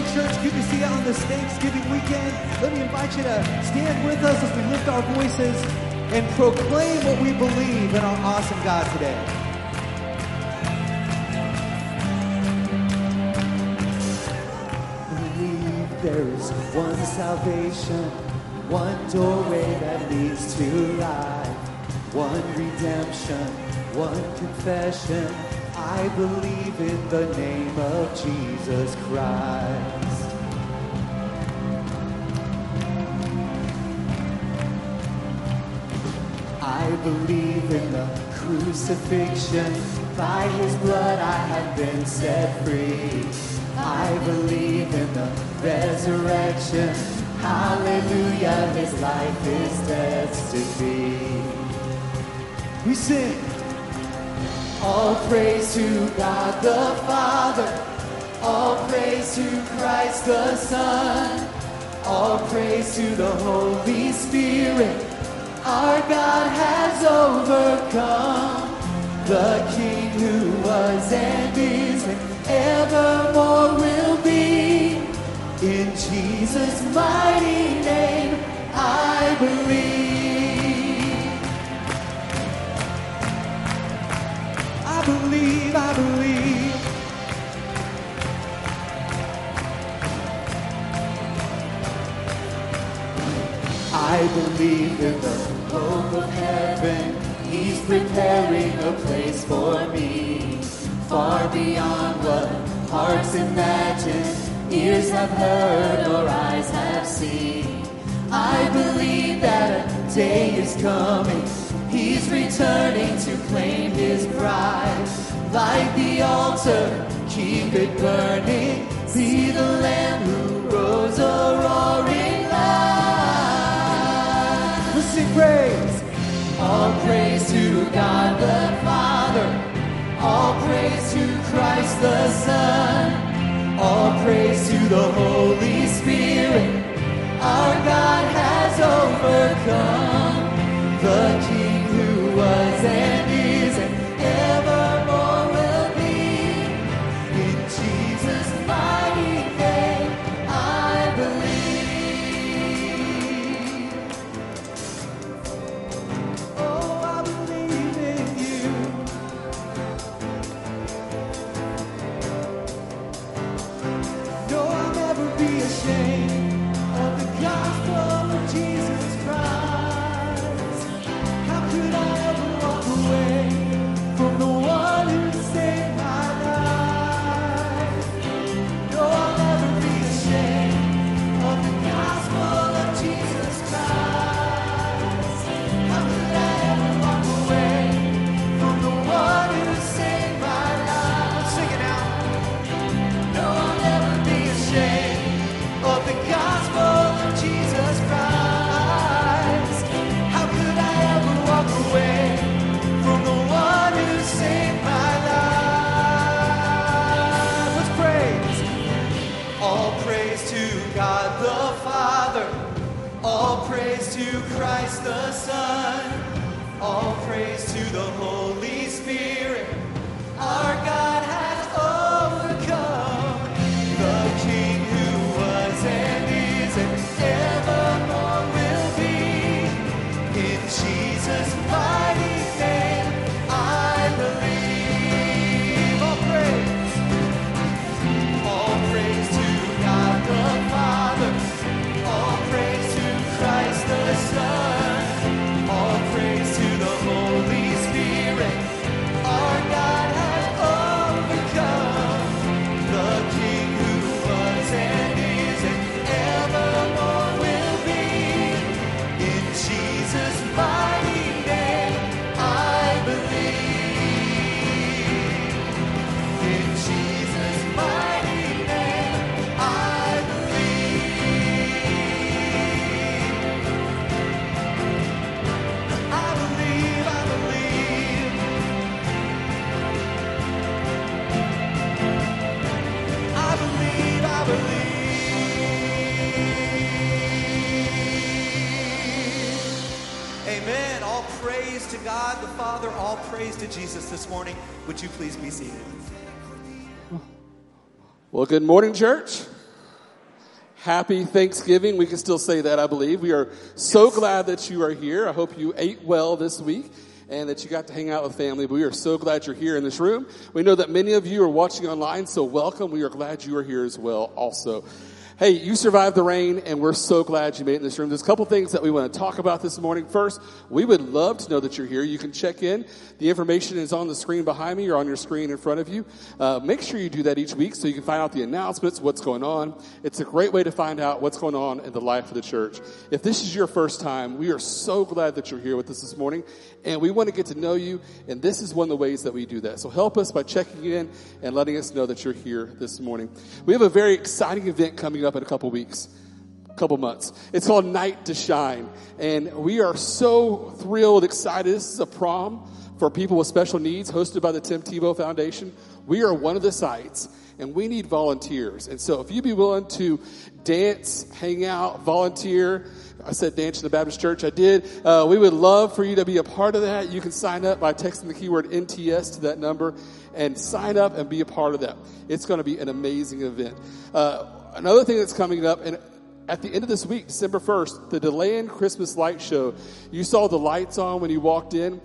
morning, church. Good to see you on this Thanksgiving weekend. Let me invite you to stand with us as we lift our voices and proclaim what we believe in our awesome God today. Believe there is one salvation, one doorway that leads to life, one redemption, one confession. I believe in the name of Jesus Christ. Believe in the crucifixion. By his blood I have been set free. I believe in the resurrection. Hallelujah, his life is death's. We sing. All praise to God the Father. All praise to Christ the Son. All praise to the Holy Spirit. Our God has overcome. The King who was and is and evermore will be. In Jesus' mighty name, I believe. I believe, I believe. I believe in the hope of heaven. He's preparing a place for me, far beyond what hearts imagine, ears have heard, or eyes have seen. I believe that a day is coming. He's returning to claim his bride. Light the altar, keep it burning. See the Lamb who rose a God the Father. All praise to Christ the Son. All praise to the Holy Spirit. Our God has overcome. The Son. Would you please be seated? Well, good morning, church. Happy Thanksgiving. We can still say that, I believe. We are so glad that you are here. I hope you ate well this week and that you got to hang out with family. But we are so glad you're here in this room. We know that many of you are watching online, so welcome. We are glad you are here as well also. Hey, you survived the rain, and we're so glad you made it in this room. There's a couple things that we want to talk about this morning. First, we would love to know that you're here. You can check in. The information is on the screen behind me or on your screen in front of you. Uh, make sure you do that each week so you can find out the announcements, what's going on. It's a great way to find out what's going on in the life of the church. If this is your first time, we are so glad that you're here with us this morning, and we want to get to know you, and this is one of the ways that we do that. So help us by checking in and letting us know that you're here this morning. We have a very exciting event coming up in a couple weeks, a couple months. It's called Night to Shine, and we are so thrilled, excited. This is a prom for people with special needs hosted by the Tim Tebow Foundation. We are one of the sites and we need volunteers. And so if you'd be willing to dance, hang out, volunteer, I said dance in the Baptist church. I did. Uh, we would love for you to be a part of that. You can sign up by texting the keyword NTS to that number and sign up and be a part of that. It's going to be an amazing event. Uh, another thing that's coming up, and at the end of this week, December 1st, the DeLand Christmas Light Show. You saw the lights on when you walked in.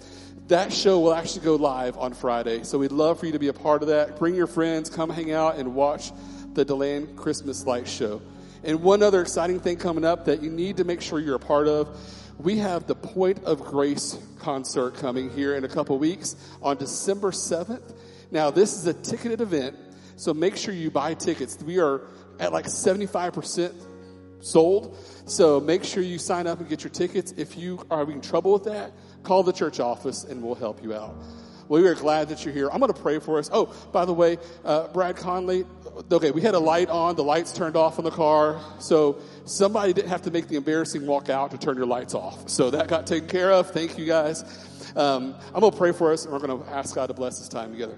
That show will actually go live on Friday. So we'd love for you to be a part of that. Bring your friends, come hang out and watch the DeLand Christmas Light Show. And one other exciting thing coming up that you need to make sure you're a part of. We have the Point of Grace concert coming here in a couple weeks on December 7th. Now, this is a ticketed event, so make sure you buy tickets. We are at like 75% sold, so make sure you sign up and get your tickets. If you are having trouble with that, call the church office and we'll help you out. Well, we are glad that you're here. I'm going to pray for us. Oh, by the way, uh, Brad Conley, okay, we had a light on, the lights turned off on the car, so somebody didn't have to make the embarrassing walk out to turn your lights off. So that got taken care of. Thank you guys. Um, I'm going to pray for us, and we're going to ask God to bless this time together.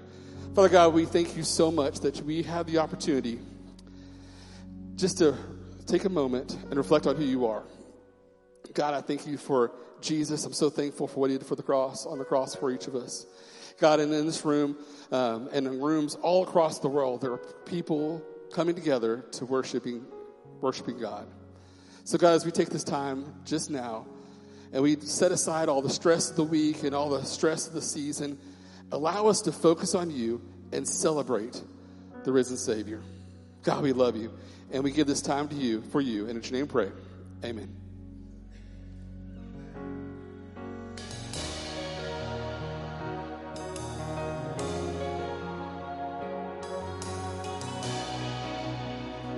Father God, we thank you so much that we have the opportunity just to take a moment and reflect on who you are. God, I thank you for Jesus. I'm so thankful for what he did for the cross, on the cross for each of us. God, and in this room um, and in rooms all across the world, there are people coming together to worshiping, worshiping God. So, God, as we take this time just now and we set aside all the stress of the week and all the stress of the season, allow us to focus on you and celebrate the risen Savior. God, we love you. And we give this time to you, for you. And in your name pray. Amen.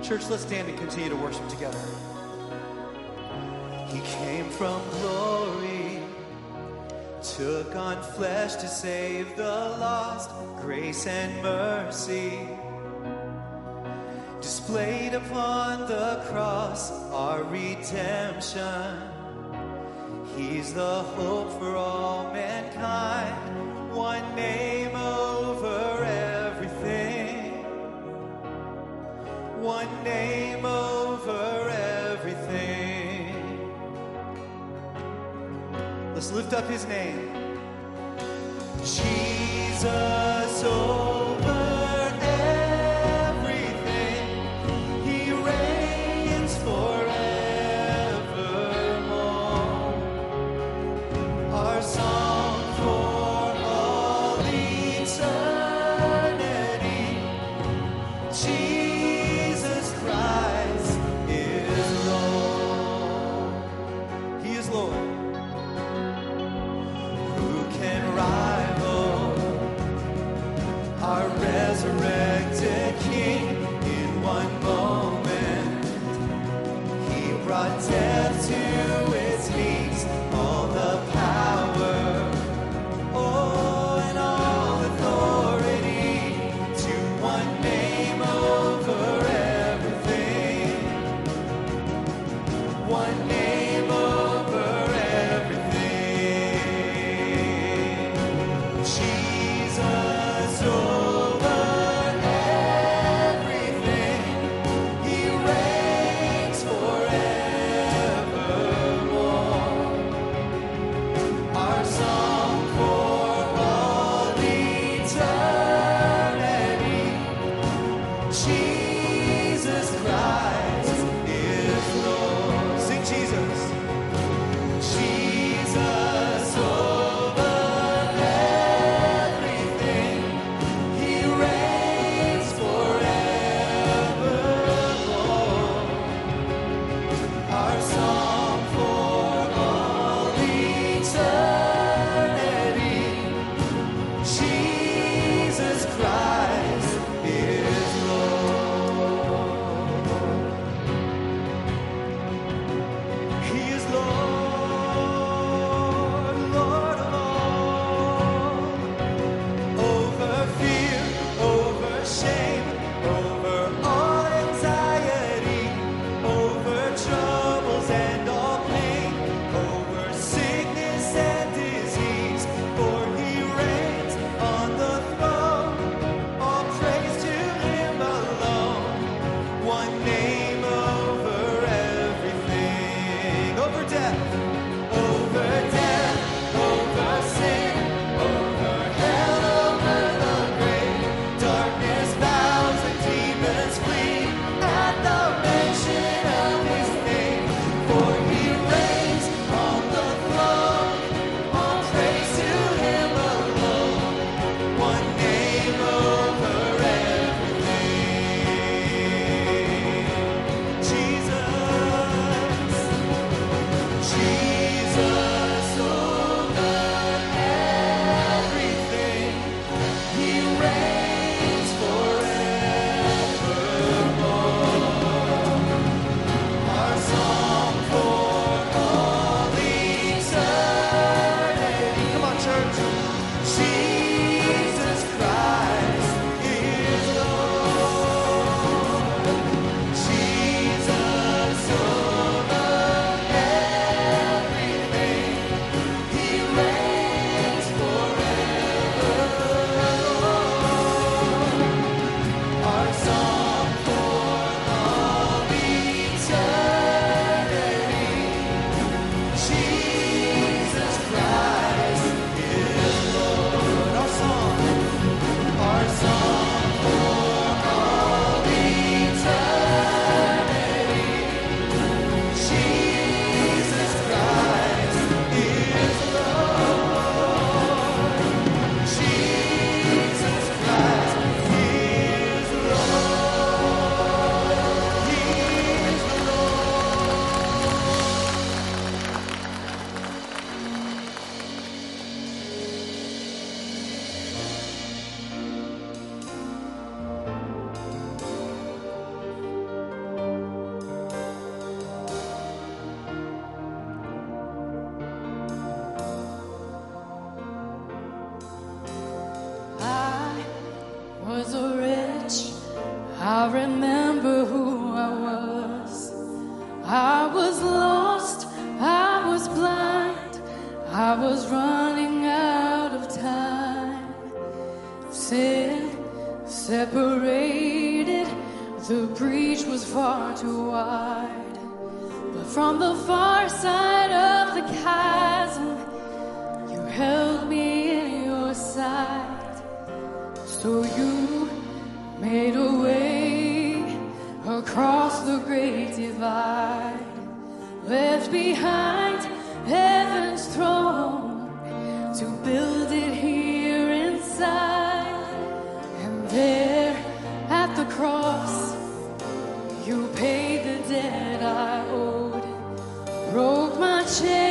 Church, let's stand and continue to worship together. He came from glory, took on flesh to save the lost, grace and mercy. Displayed upon the cross our redemption. He's the hope for all mankind, one name over everything one name over everything. Let's lift up his name. Jesus over Jesus So you made a way across the great divide, left behind heaven's throne to build it here inside. And there at the cross, you paid the debt I owed, broke my chain.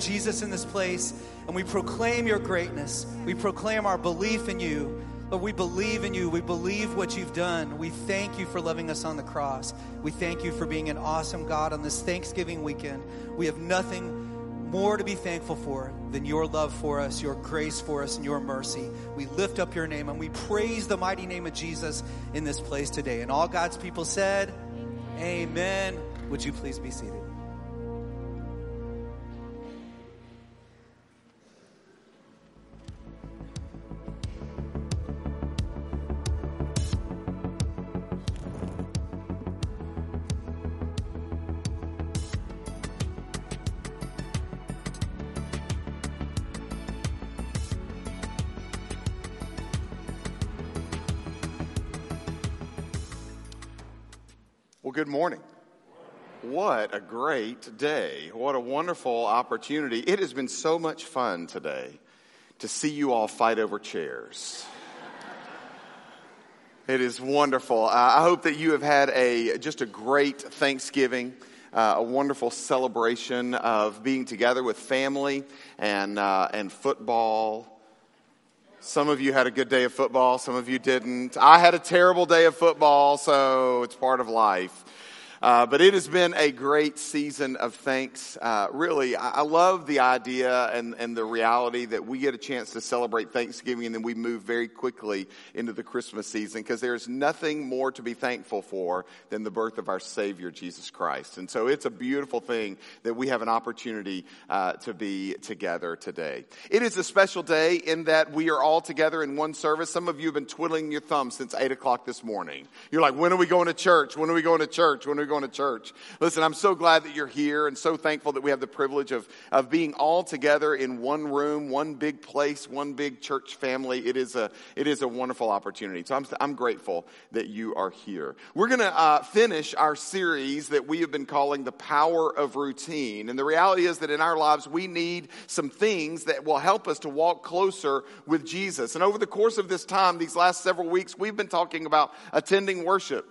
Jesus in this place, and we proclaim your greatness. We proclaim our belief in you. Lord, we believe in you. We believe what you've done. We thank you for loving us on the cross. We thank you for being an awesome God on this Thanksgiving weekend. We have nothing more to be thankful for than your love for us, your grace for us, and your mercy. We lift up your name and we praise the mighty name of Jesus in this place today. And all God's people said, Amen. Would you please be seated? Morning. What a great day. What a wonderful opportunity. It has been so much fun today to see you all fight over chairs. It is wonderful. I hope that you have had a just a great Thanksgiving, uh, a wonderful celebration of being together with family and uh, and football. Some of you had a good day of football, some of you didn't. I had a terrible day of football, so it's part of life. Uh, but it has been a great season of thanks. Uh, really, I, I love the idea and, and the reality that we get a chance to celebrate Thanksgiving and then we move very quickly into the Christmas season because there's nothing more to be thankful for than the birth of our Savior, Jesus Christ. And so it's a beautiful thing that we have an opportunity uh, to be together today. It is a special day in that we are all together in one service. Some of you have been twiddling your thumbs since 8 o'clock this morning. You're like, when are we going to church? When are we going to church? When are we going to church? Listen, I'm so glad that you're here and so thankful that we have the privilege of, of being all together in one room, one big place, one big church family. It is a, it is a wonderful opportunity. So I'm, I'm grateful that you are here. We're going to uh, finish our series that we have been calling The Power of Routine. And the reality is that in our lives, we need some things that will help us to walk closer with Jesus. And over the course of this time, these last several weeks, we've been talking about attending worship.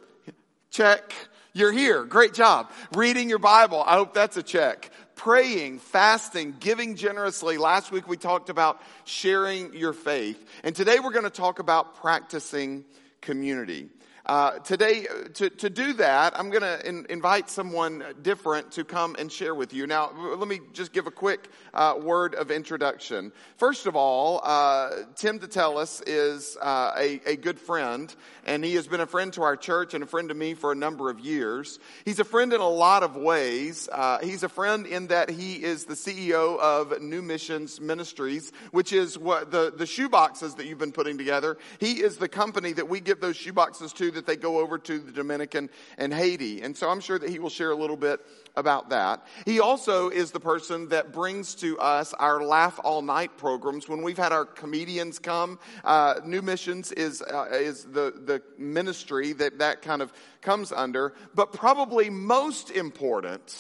Check. You're here. Great job. Reading your Bible. I hope that's a check. Praying, fasting, giving generously. Last week we talked about sharing your faith. And today we're going to talk about practicing community. Uh, today, to, to do that, I'm going to in, invite someone different to come and share with you. Now, let me just give a quick uh, word of introduction. First of all, uh, Tim Detellis is uh, a, a good friend, and he has been a friend to our church and a friend to me for a number of years. He's a friend in a lot of ways. Uh, he's a friend in that he is the CEO of New Missions Ministries, which is what the, the shoe boxes that you've been putting together. He is the company that we give those shoe boxes to that they go over to the Dominican and Haiti. And so I'm sure that he will share a little bit about that. He also is the person that brings to us our Laugh All Night programs. When we've had our comedians come, uh, New Missions is, uh, is the, the ministry that that kind of comes under. But probably most important,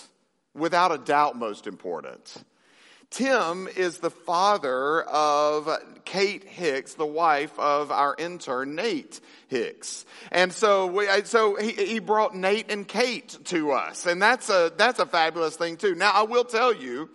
without a doubt most important, Tim is the father of Kate Hicks, the wife of our intern Nate Hicks. And so we, so he, he brought Nate and Kate to us. And that's a, that's a fabulous thing too. Now I will tell you,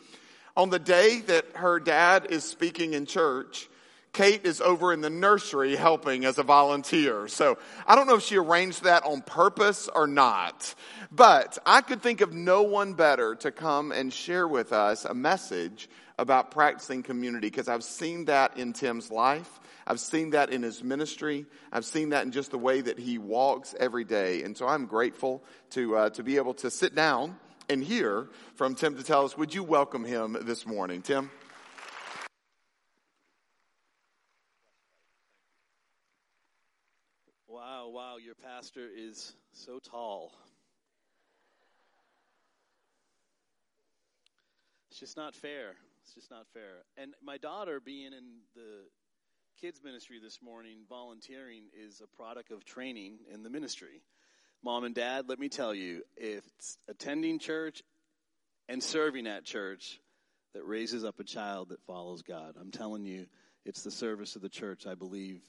on the day that her dad is speaking in church, Kate is over in the nursery helping as a volunteer. So I don't know if she arranged that on purpose or not, but I could think of no one better to come and share with us a message about practicing community because I've seen that in Tim's life. I've seen that in his ministry. I've seen that in just the way that he walks every day. And so I'm grateful to, uh, to be able to sit down and hear from Tim to tell us, would you welcome him this morning? Tim? Wow, wow, your pastor is so tall. It's just not fair. It's just not fair. And my daughter being in the kids ministry this morning, volunteering is a product of training in the ministry. Mom and dad, let me tell you, it's attending church and serving at church that raises up a child that follows God, I'm telling you, it's the service of the church, I believe,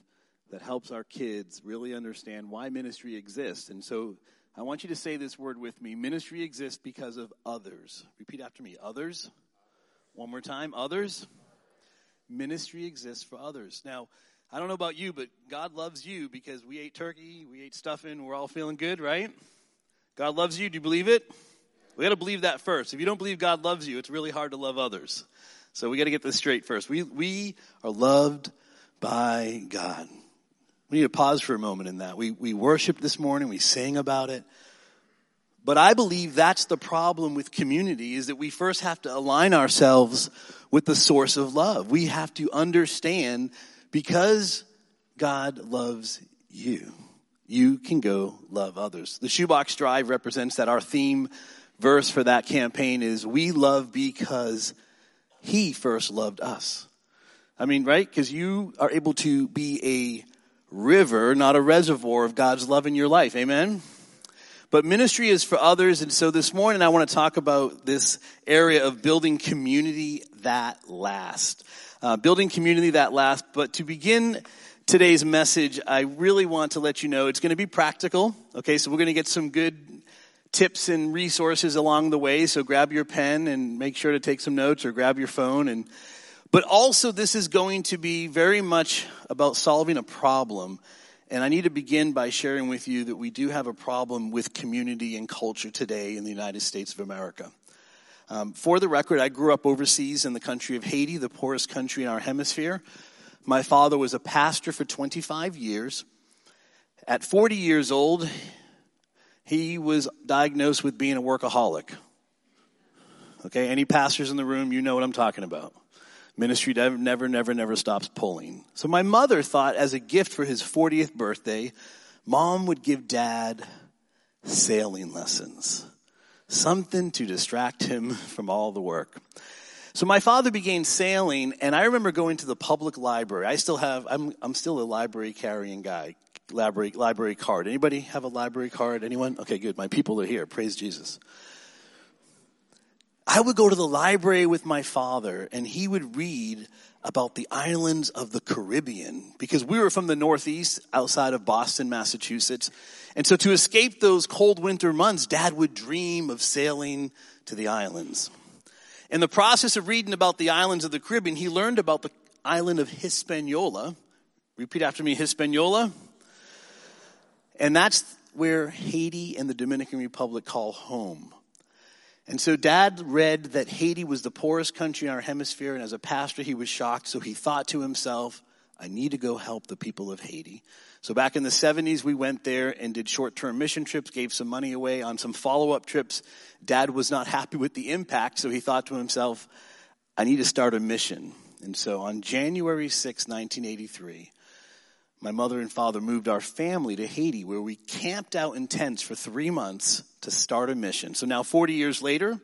that helps our kids really understand why ministry exists. And so I want you to say this word with me. Ministry exists because of others. Repeat after me. Others. One more time. Others. Ministry exists for others. Now, I don't know about you, but God loves you because we ate turkey, we ate stuffing, we're all feeling good, right? God loves you. Do you believe it? We got to believe that first. If you don't believe God loves you, it's really hard to love others. So we got to get this straight first. We, we are loved by God. We need to pause for a moment in that. We, we worshiped this morning, we sang about it. But I believe that's the problem with community is that we first have to align ourselves with the source of love. We have to understand because God loves you, you can go love others. The shoebox drive represents that our theme verse for that campaign is we love because he first loved us. I mean, right? Because you are able to be a river, not a reservoir of God's love in your life. Amen? But ministry is for others, and so this morning I want to talk about this area of building community that lasts. Uh, building community that lasts. But to begin today's message, I really want to let you know it's going to be practical. Okay, so we're going to get some good tips and resources along the way. So grab your pen and make sure to take some notes, or grab your phone and but also, this is going to be very much about solving a problem. And I need to begin by sharing with you that we do have a problem with community and culture today in the United States of America. Um, for the record, I grew up overseas in the country of Haiti, the poorest country in our hemisphere. My father was a pastor for 25 years. At 40 years old, he was diagnosed with being a workaholic. Okay, any pastors in the room, you know what I'm talking about. Ministry never, never, never, stops pulling. So my mother thought as a gift for his 40th birthday, mom would give dad sailing lessons. Something to distract him from all the work. So my father began sailing and I remember going to the public library. I still have, I'm, I'm still a library carrying guy. Library, library card. Anybody have a library card? Anyone? Okay, good. My people are here. Praise Jesus. I would go to the library with my father and he would read about the islands of the Caribbean because we were from the Northeast outside of Boston, Massachusetts. And so to escape those cold winter months, dad would dream of sailing to the islands. In the process of reading about the islands of the Caribbean, he learned about the island of Hispaniola. Repeat after me, Hispaniola. And that's where Haiti and the Dominican Republic call home. And so dad read that Haiti was the poorest country in our hemisphere, and as a pastor, he was shocked. So he thought to himself, I need to go help the people of Haiti. So back in the 70s, we went there and did short term mission trips, gave some money away on some follow up trips. Dad was not happy with the impact, so he thought to himself, I need to start a mission. And so on January 6, 1983, my mother and father moved our family to Haiti, where we camped out in tents for three months to start a mission. So now, 40 years later,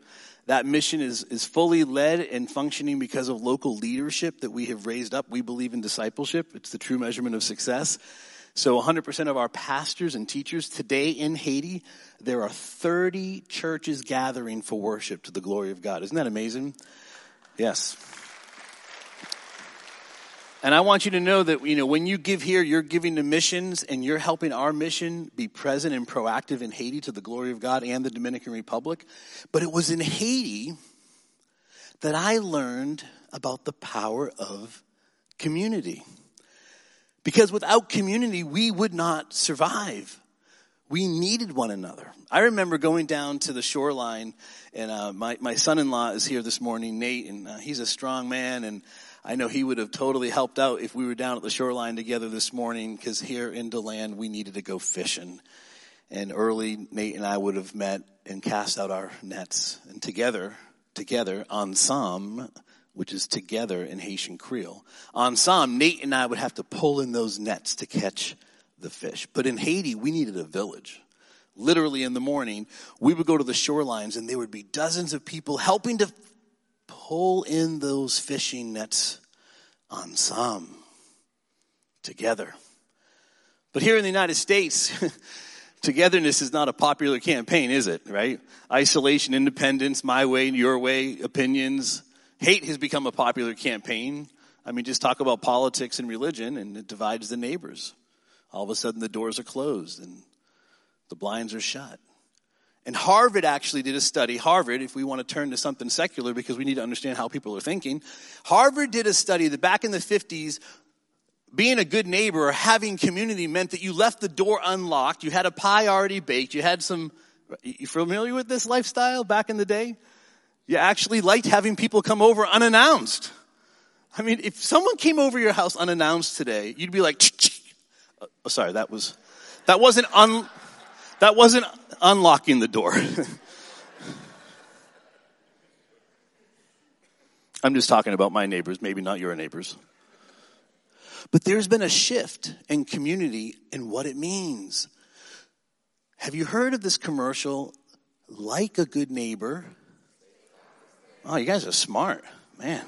that mission is, is fully led and functioning because of local leadership that we have raised up. We believe in discipleship, it's the true measurement of success. So 100% of our pastors and teachers today in Haiti, there are 30 churches gathering for worship to the glory of God. Isn't that amazing? Yes. And I want you to know that, you know, when you give here, you're giving to missions and you're helping our mission be present and proactive in Haiti to the glory of God and the Dominican Republic. But it was in Haiti that I learned about the power of community. Because without community, we would not survive. We needed one another. I remember going down to the shoreline, and uh, my, my son in law is here this morning, Nate, and uh, he's a strong man, and I know he would have totally helped out if we were down at the shoreline together this morning, because here in DeLand, we needed to go fishing. And early, Nate and I would have met and cast out our nets, and together, together, ensemble, which is together in Haitian Creole. Ensemble, Nate and I would have to pull in those nets to catch the fish. But in Haiti, we needed a village. Literally in the morning, we would go to the shorelines and there would be dozens of people helping to pull in those fishing nets on some together. But here in the United States, togetherness is not a popular campaign, is it, right? Isolation, independence, my way, your way, opinions. Hate has become a popular campaign. I mean, just talk about politics and religion and it divides the neighbors. All of a sudden the doors are closed and the blinds are shut. And Harvard actually did a study. Harvard, if we want to turn to something secular because we need to understand how people are thinking, Harvard did a study that back in the 50s, being a good neighbor or having community meant that you left the door unlocked, you had a pie already baked, you had some, you familiar with this lifestyle back in the day? You actually liked having people come over unannounced. I mean, if someone came over your house unannounced today, you'd be like, oh, sorry, that was, that wasn't un, that wasn't unlocking the door. I'm just talking about my neighbors, maybe not your neighbors. But there's been a shift in community and what it means. Have you heard of this commercial, like a good neighbor? Oh, you guys are smart, man.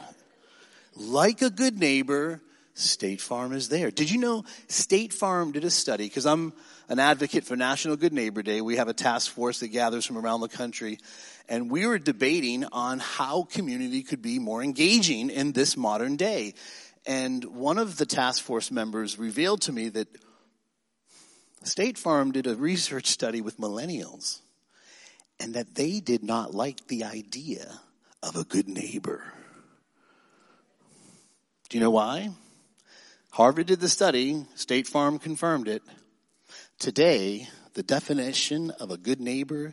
Like a good neighbor, State Farm is there. Did you know State Farm did a study? Because I'm an advocate for National Good Neighbor Day. We have a task force that gathers from around the country. And we were debating on how community could be more engaging in this modern day. And one of the task force members revealed to me that State Farm did a research study with millennials and that they did not like the idea of a good neighbor. Do you know why? Harvard did the study, State Farm confirmed it. Today, the definition of a good neighbor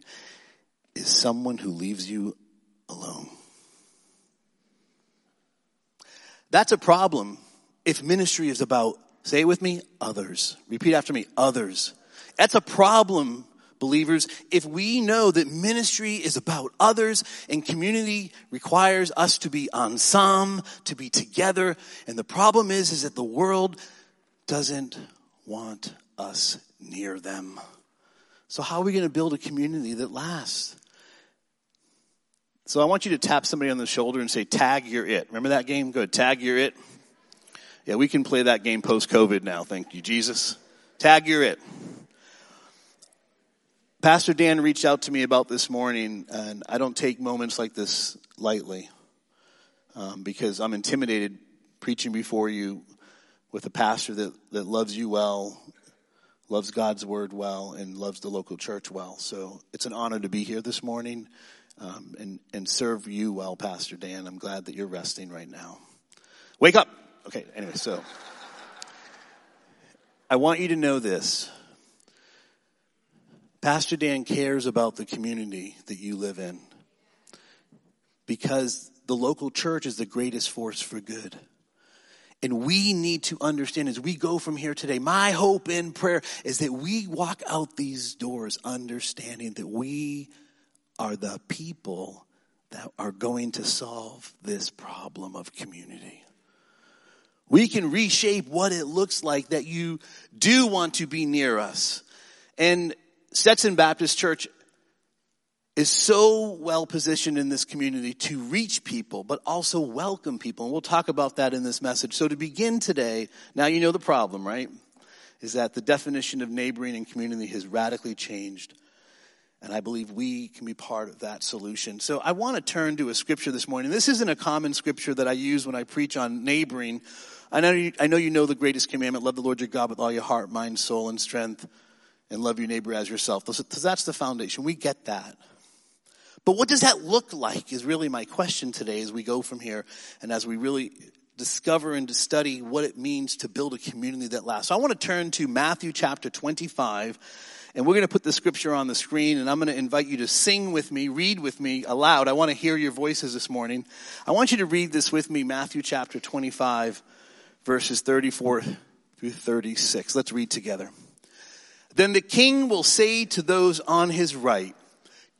is someone who leaves you alone. That's a problem if ministry is about, say it with me, others. Repeat after me, others. That's a problem, believers, if we know that ministry is about others and community requires us to be ensemble, to be together. And the problem is, is that the world doesn't want us near them. So how are we going to build a community that lasts? So I want you to tap somebody on the shoulder and say, tag you're it. Remember that game? Good. Tag you're it. Yeah, we can play that game post COVID now. Thank you, Jesus. Tag you're it. Pastor Dan reached out to me about this morning, and I don't take moments like this lightly um, because I'm intimidated preaching before you with a pastor that, that loves you well, loves God's word well, and loves the local church well. So it's an honor to be here this morning um, and, and serve you well, Pastor Dan. I'm glad that you're resting right now. Wake up! Okay, anyway, so I want you to know this Pastor Dan cares about the community that you live in because the local church is the greatest force for good. And we need to understand as we go from here today, my hope in prayer is that we walk out these doors understanding that we are the people that are going to solve this problem of community. We can reshape what it looks like that you do want to be near us. And Stetson Baptist Church is so well positioned in this community to reach people, but also welcome people. And we'll talk about that in this message. So to begin today, now you know the problem, right? Is that the definition of neighboring and community has radically changed. And I believe we can be part of that solution. So I want to turn to a scripture this morning. This isn't a common scripture that I use when I preach on neighboring. I know you, I know you know the greatest commandment, love the Lord your God with all your heart, mind, soul, and strength, and love your neighbor as yourself. That's the foundation. We get that. But what does that look like is really my question today as we go from here and as we really discover and to study what it means to build a community that lasts. So I want to turn to Matthew chapter 25 and we're going to put the scripture on the screen and I'm going to invite you to sing with me, read with me aloud. I want to hear your voices this morning. I want you to read this with me, Matthew chapter 25 verses 34 through 36. Let's read together. Then the king will say to those on his right,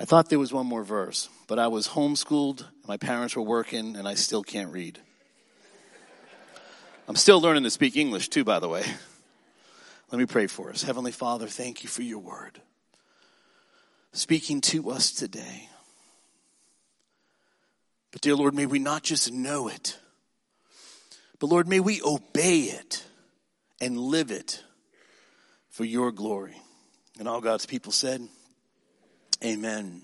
I thought there was one more verse, but I was homeschooled, my parents were working, and I still can't read. I'm still learning to speak English too, by the way. Let me pray for us. Heavenly Father, thank you for your word. Speaking to us today. But dear Lord, may we not just know it, but Lord, may we obey it and live it for your glory. And all God's people said, Amen.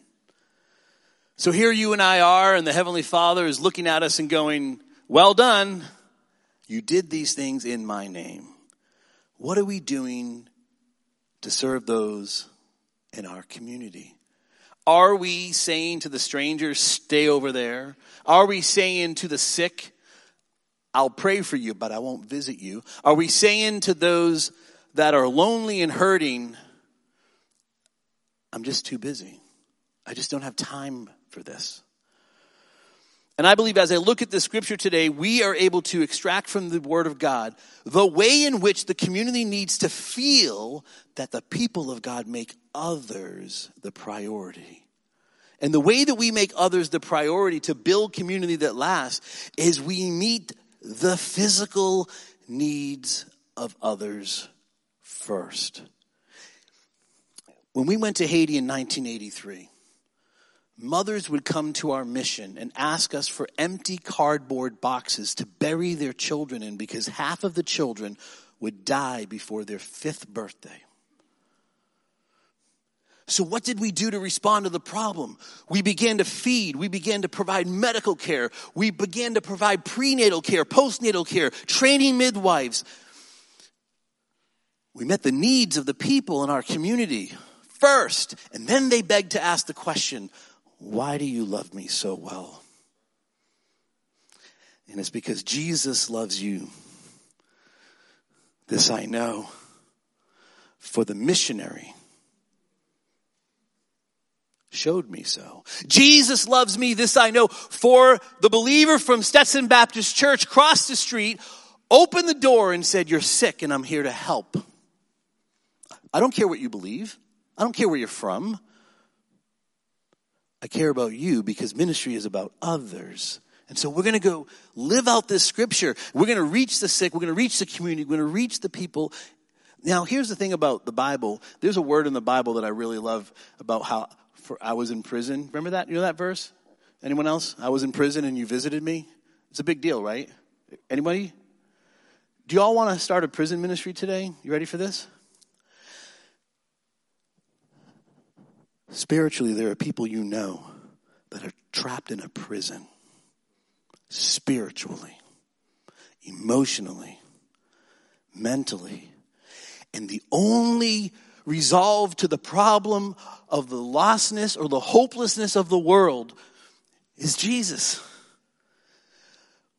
So here you and I are, and the Heavenly Father is looking at us and going, Well done. You did these things in my name. What are we doing to serve those in our community? Are we saying to the strangers, stay over there? Are we saying to the sick, I'll pray for you, but I won't visit you? Are we saying to those that are lonely and hurting, I'm just too busy. I just don't have time for this. And I believe as I look at the scripture today, we are able to extract from the word of God the way in which the community needs to feel that the people of God make others the priority. And the way that we make others the priority to build community that lasts is we meet the physical needs of others first. When we went to Haiti in 1983, mothers would come to our mission and ask us for empty cardboard boxes to bury their children in because half of the children would die before their fifth birthday. So, what did we do to respond to the problem? We began to feed. We began to provide medical care. We began to provide prenatal care, postnatal care, training midwives. We met the needs of the people in our community first, and then they beg to ask the question why do you love me so well? And it's because Jesus loves you. This I know. For the missionary showed me so. Jesus loves me. This I know. For the believer from Stetson Baptist Church crossed the street, opened the door and said, You're sick and I'm here to help. I don't care what you believe. I don't care where you're from. I care about you because ministry is about others. And so we're going to go live out this scripture. We're going to reach the sick. We're going to reach the community. We're going to reach the people. Now, here's the thing about the Bible. There's a word in the Bible that I really love about how for, I was in prison. Remember that? You know that verse? Anyone else? I was in prison and you visited me. It's a big deal, right? Anybody? Do you all want to start a prison ministry today? You ready for this? Spiritually, there are people you know that are trapped in a prison. Spiritually, emotionally, mentally. And the only resolve to the problem of the lostness or the hopelessness of the world is Jesus.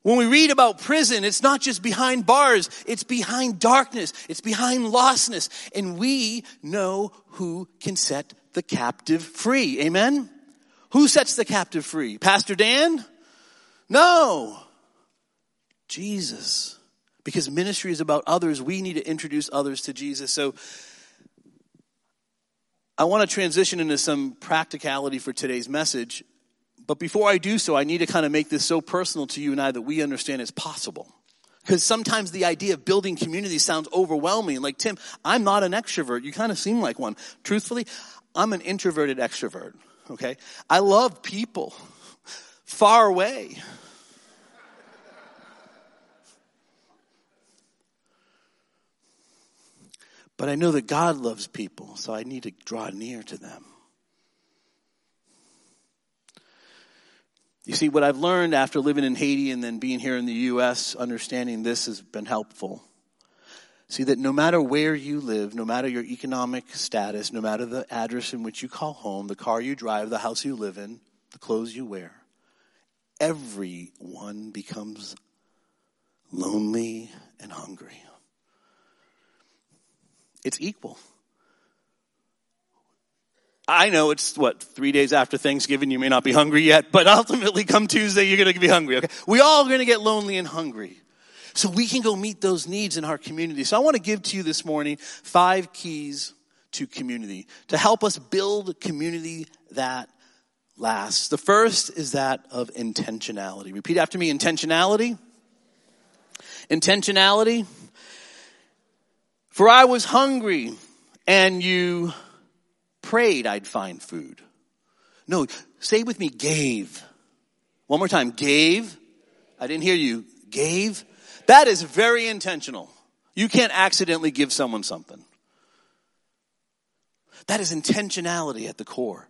When we read about prison, it's not just behind bars, it's behind darkness, it's behind lostness. And we know who can set the captive free. Amen? Who sets the captive free? Pastor Dan? No. Jesus. Because ministry is about others, we need to introduce others to Jesus. So I want to transition into some practicality for today's message. But before I do so, I need to kind of make this so personal to you and I that we understand it's possible. Because sometimes the idea of building community sounds overwhelming. Like, Tim, I'm not an extrovert. You kind of seem like one. Truthfully, I'm an introverted extrovert. Okay? I love people far away. But I know that God loves people, so I need to draw near to them. You see, what I've learned after living in Haiti and then being here in the U.S., understanding this has been helpful. See that no matter where you live, no matter your economic status, no matter the address in which you call home, the car you drive, the house you live in, the clothes you wear, everyone becomes lonely and hungry. It's equal. I know it's what, three days after Thanksgiving, you may not be hungry yet, but ultimately come Tuesday, you're gonna be hungry, okay? We all are gonna get lonely and hungry. So we can go meet those needs in our community. So I wanna give to you this morning five keys to community to help us build community that lasts. The first is that of intentionality. Repeat after me, intentionality. Intentionality. For I was hungry and you prayed I'd find food. No, say with me, gave. One more time, gave. I didn't hear you. Gave. That is very intentional. You can't accidentally give someone something. That is intentionality at the core.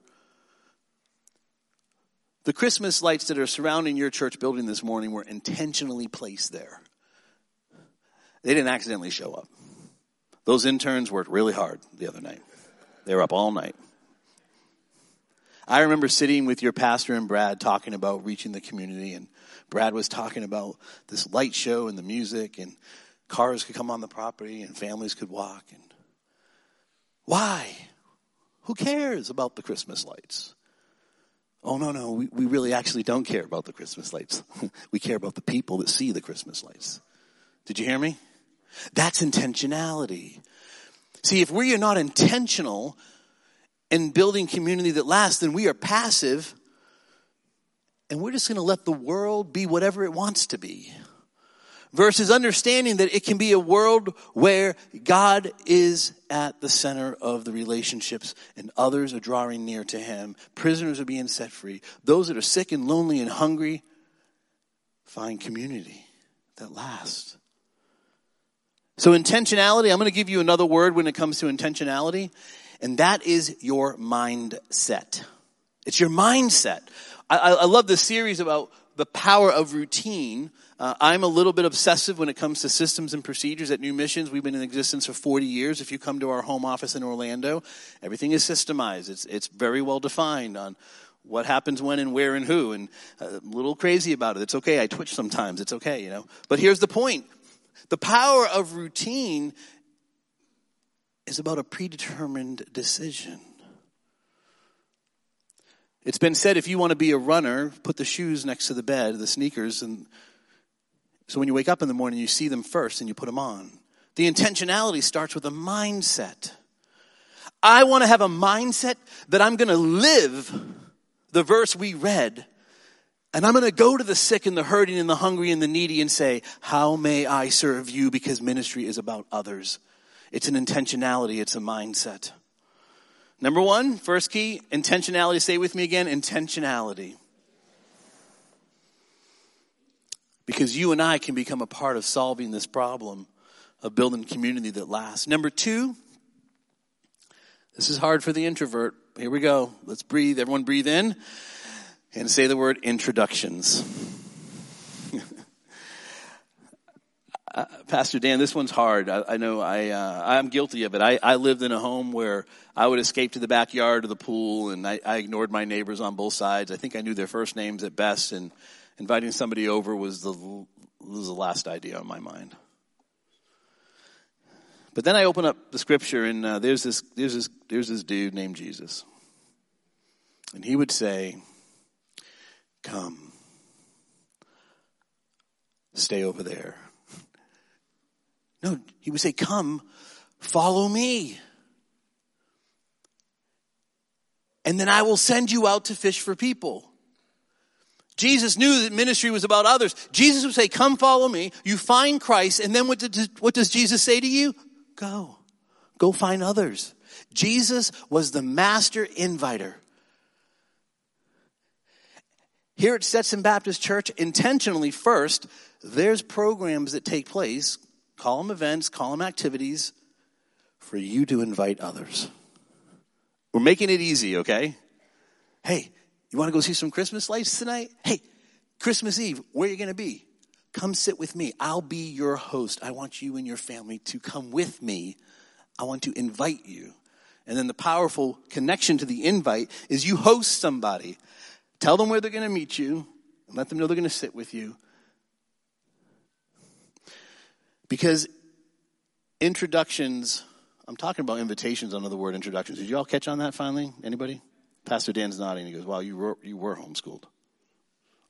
The Christmas lights that are surrounding your church building this morning were intentionally placed there. They didn't accidentally show up. Those interns worked really hard the other night. They were up all night. I remember sitting with your pastor and Brad talking about reaching the community, and Brad was talking about this light show and the music, and cars could come on the property, and families could walk. And why? Who cares about the Christmas lights? Oh, no, no, we, we really actually don't care about the Christmas lights. we care about the people that see the Christmas lights. Did you hear me? That's intentionality. See, if we are not intentional in building community that lasts, then we are passive and we're just going to let the world be whatever it wants to be. Versus understanding that it can be a world where God is at the center of the relationships and others are drawing near to Him. Prisoners are being set free. Those that are sick and lonely and hungry find community that lasts. So, intentionality, I'm going to give you another word when it comes to intentionality, and that is your mindset. It's your mindset. I, I love this series about the power of routine. Uh, I'm a little bit obsessive when it comes to systems and procedures at New Missions. We've been in existence for 40 years. If you come to our home office in Orlando, everything is systemized. It's, it's very well defined on what happens when and where and who, and uh, a little crazy about it. It's okay. I twitch sometimes. It's okay, you know. But here's the point. The power of routine is about a predetermined decision. It's been said if you want to be a runner, put the shoes next to the bed, the sneakers, and so when you wake up in the morning, you see them first and you put them on. The intentionality starts with a mindset. I want to have a mindset that I'm going to live the verse we read and I'm going to go to the sick and the hurting and the hungry and the needy and say, How may I serve you? Because ministry is about others. It's an intentionality, it's a mindset. Number one, first key, intentionality. Say with me again intentionality. Because you and I can become a part of solving this problem of building community that lasts. Number two, this is hard for the introvert, Here we go. Let's breathe. Everyone breathe in and say the word introductions. Uh, Pastor Dan, this one's hard. I, I know I, uh, I'm guilty of it. I, I lived in a home where I would escape to the backyard or the pool and I, I ignored my neighbors on both sides. I think I knew their first names at best and inviting somebody over was the, was the last idea on my mind. But then I open up the scripture and uh, there's this, there's this, there's this dude named Jesus. And he would say, come, stay over there. No, he would say, Come, follow me. And then I will send you out to fish for people. Jesus knew that ministry was about others. Jesus would say, Come follow me. You find Christ. And then what, did, what does Jesus say to you? Go. Go find others. Jesus was the master inviter. Here at Stetson Baptist Church, intentionally first, there's programs that take place Call them events, call them activities for you to invite others. We're making it easy, okay? Hey, you want to go see some Christmas lights tonight? Hey, Christmas Eve, where are you going to be? Come sit with me. I'll be your host. I want you and your family to come with me. I want to invite you. And then the powerful connection to the invite is you host somebody. Tell them where they're going to meet you and let them know they're going to sit with you. Because introductions, I'm talking about invitations the word introductions. Did you all catch on that finally? Anybody? Pastor Dan's nodding. He goes, wow, you were, you were homeschooled.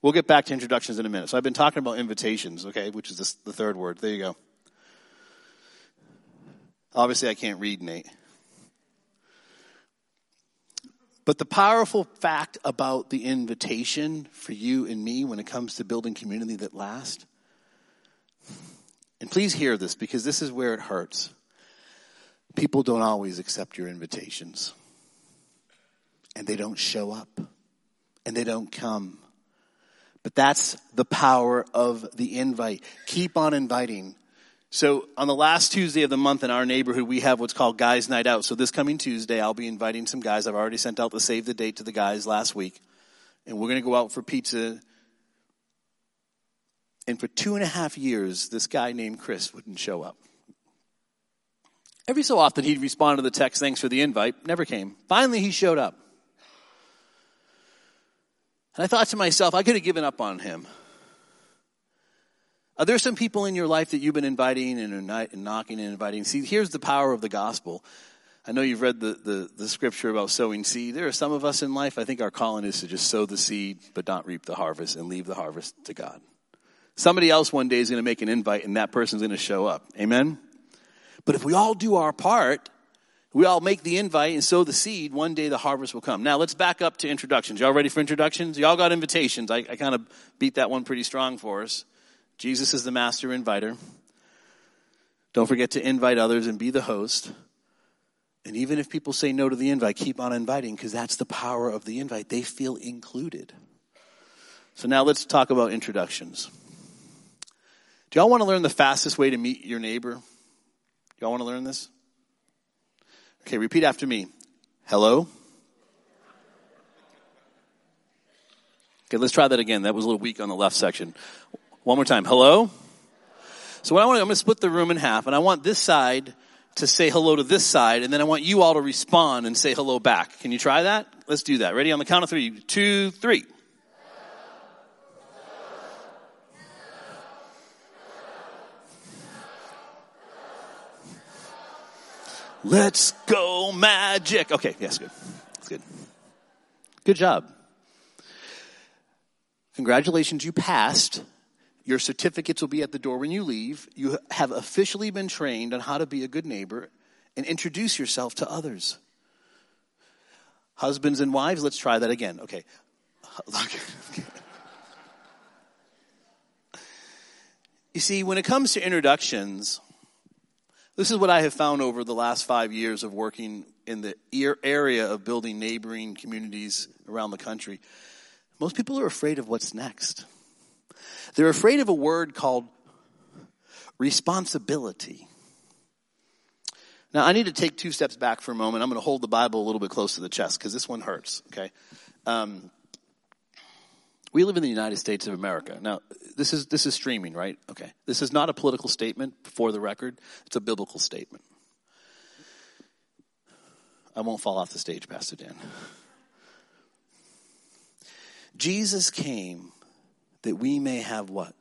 We'll get back to introductions in a minute. So I've been talking about invitations, okay, which is the third word. There you go. Obviously, I can't read, Nate. But the powerful fact about the invitation for you and me when it comes to building community that lasts and please hear this because this is where it hurts. People don't always accept your invitations. And they don't show up. And they don't come. But that's the power of the invite. Keep on inviting. So on the last Tuesday of the month in our neighborhood, we have what's called Guys Night Out. So this coming Tuesday, I'll be inviting some guys. I've already sent out the save the date to the guys last week. And we're going to go out for pizza and for two and a half years, this guy named Chris wouldn't show up. Every so often, he'd respond to the text, thanks for the invite, never came. Finally, he showed up. And I thought to myself, I could have given up on him. Are there some people in your life that you've been inviting and knocking and inviting? See, here's the power of the gospel. I know you've read the, the, the, scripture about sowing seed. There are some of us in life, I think our calling is to just sow the seed, but not reap the harvest and leave the harvest to God. Somebody else one day is going to make an invite and that person's going to show up. Amen? But if we all do our part, we all make the invite and sow the seed, one day the harvest will come. Now let's back up to introductions. Y'all ready for introductions? Y'all got invitations. I, I kind of beat that one pretty strong for us. Jesus is the master inviter. Don't forget to invite others and be the host. And even if people say no to the invite, keep on inviting because that's the power of the invite. They feel included. So now let's talk about introductions. Y'all want to learn the fastest way to meet your neighbor? Y'all want to learn this? Okay, repeat after me. Hello? Okay, let's try that again. That was a little weak on the left section. One more time. Hello? So what I want to, I'm going to split the room in half, and I want this side to say hello to this side, and then I want you all to respond and say hello back. Can you try that? Let's do that. Ready? On the count of three. Two, three. Let's go magic. Okay, yes, good. That's good. Good job. Congratulations, you passed. Your certificates will be at the door when you leave. You have officially been trained on how to be a good neighbor and introduce yourself to others. Husbands and wives, let's try that again. Okay. You see, when it comes to introductions, this is what I have found over the last five years of working in the area of building neighboring communities around the country. Most people are afraid of what's next. They're afraid of a word called responsibility. Now, I need to take two steps back for a moment. I'm going to hold the Bible a little bit close to the chest because this one hurts, okay? Um, we live in the United States of America. Now, this is, this is streaming, right? Okay. This is not a political statement for the record, it's a biblical statement. I won't fall off the stage, Pastor Dan. Jesus came that we may have what?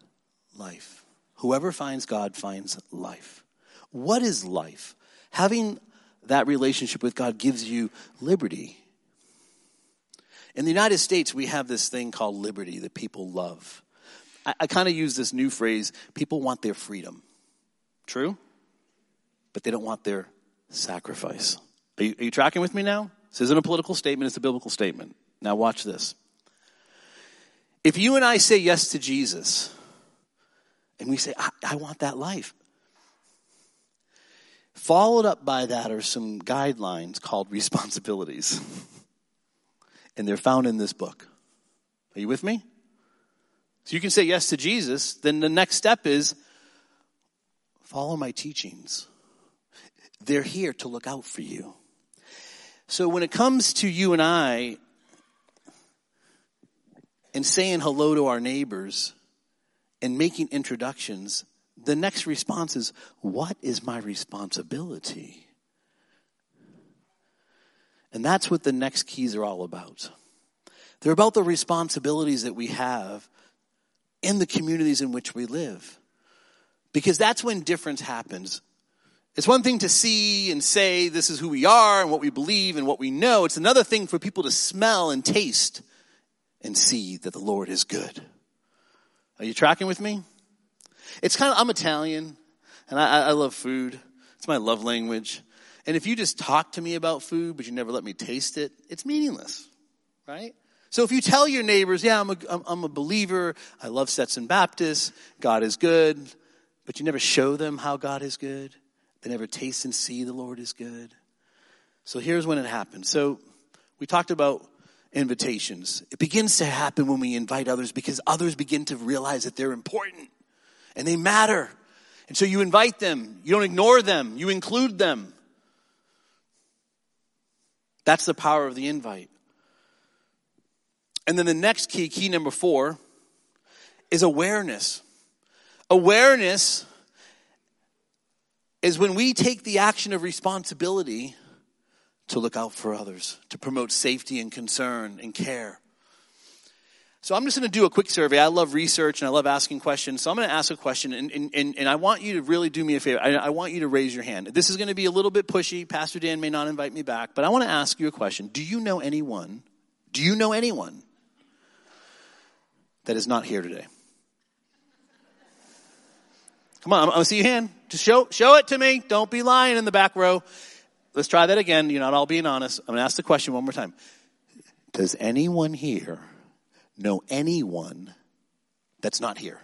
Life. Whoever finds God finds life. What is life? Having that relationship with God gives you liberty. In the United States, we have this thing called liberty that people love. I, I kind of use this new phrase people want their freedom. True? But they don't want their sacrifice. Are you, are you tracking with me now? This isn't a political statement, it's a biblical statement. Now, watch this. If you and I say yes to Jesus, and we say, I, I want that life, followed up by that are some guidelines called responsibilities. and they're found in this book. Are you with me? So you can say yes to Jesus, then the next step is follow my teachings. They're here to look out for you. So when it comes to you and I and saying hello to our neighbors and making introductions, the next response is, What is my responsibility? And that's what the next keys are all about. They're about the responsibilities that we have in the communities in which we live. Because that's when difference happens. It's one thing to see and say this is who we are and what we believe and what we know. It's another thing for people to smell and taste and see that the Lord is good. Are you tracking with me? It's kind of, I'm Italian and I, I love food. It's my love language. And if you just talk to me about food, but you never let me taste it, it's meaningless, right? So if you tell your neighbors, yeah, I'm a, I'm a believer, I love Stetson Baptist, God is good, but you never show them how God is good, they never taste and see the Lord is good. So here's when it happens. So we talked about invitations. It begins to happen when we invite others because others begin to realize that they're important and they matter. And so you invite them, you don't ignore them, you include them. That's the power of the invite. And then the next key, key number four, is awareness. Awareness is when we take the action of responsibility to look out for others, to promote safety and concern and care. So I'm just going to do a quick survey. I love research and I love asking questions. So I'm going to ask a question and, and, and, I want you to really do me a favor. I, I want you to raise your hand. This is going to be a little bit pushy. Pastor Dan may not invite me back, but I want to ask you a question. Do you know anyone? Do you know anyone that is not here today? Come on, I'm going to see your hand. Just show, show it to me. Don't be lying in the back row. Let's try that again. You're not all being honest. I'm going to ask the question one more time. Does anyone here know anyone that's not here?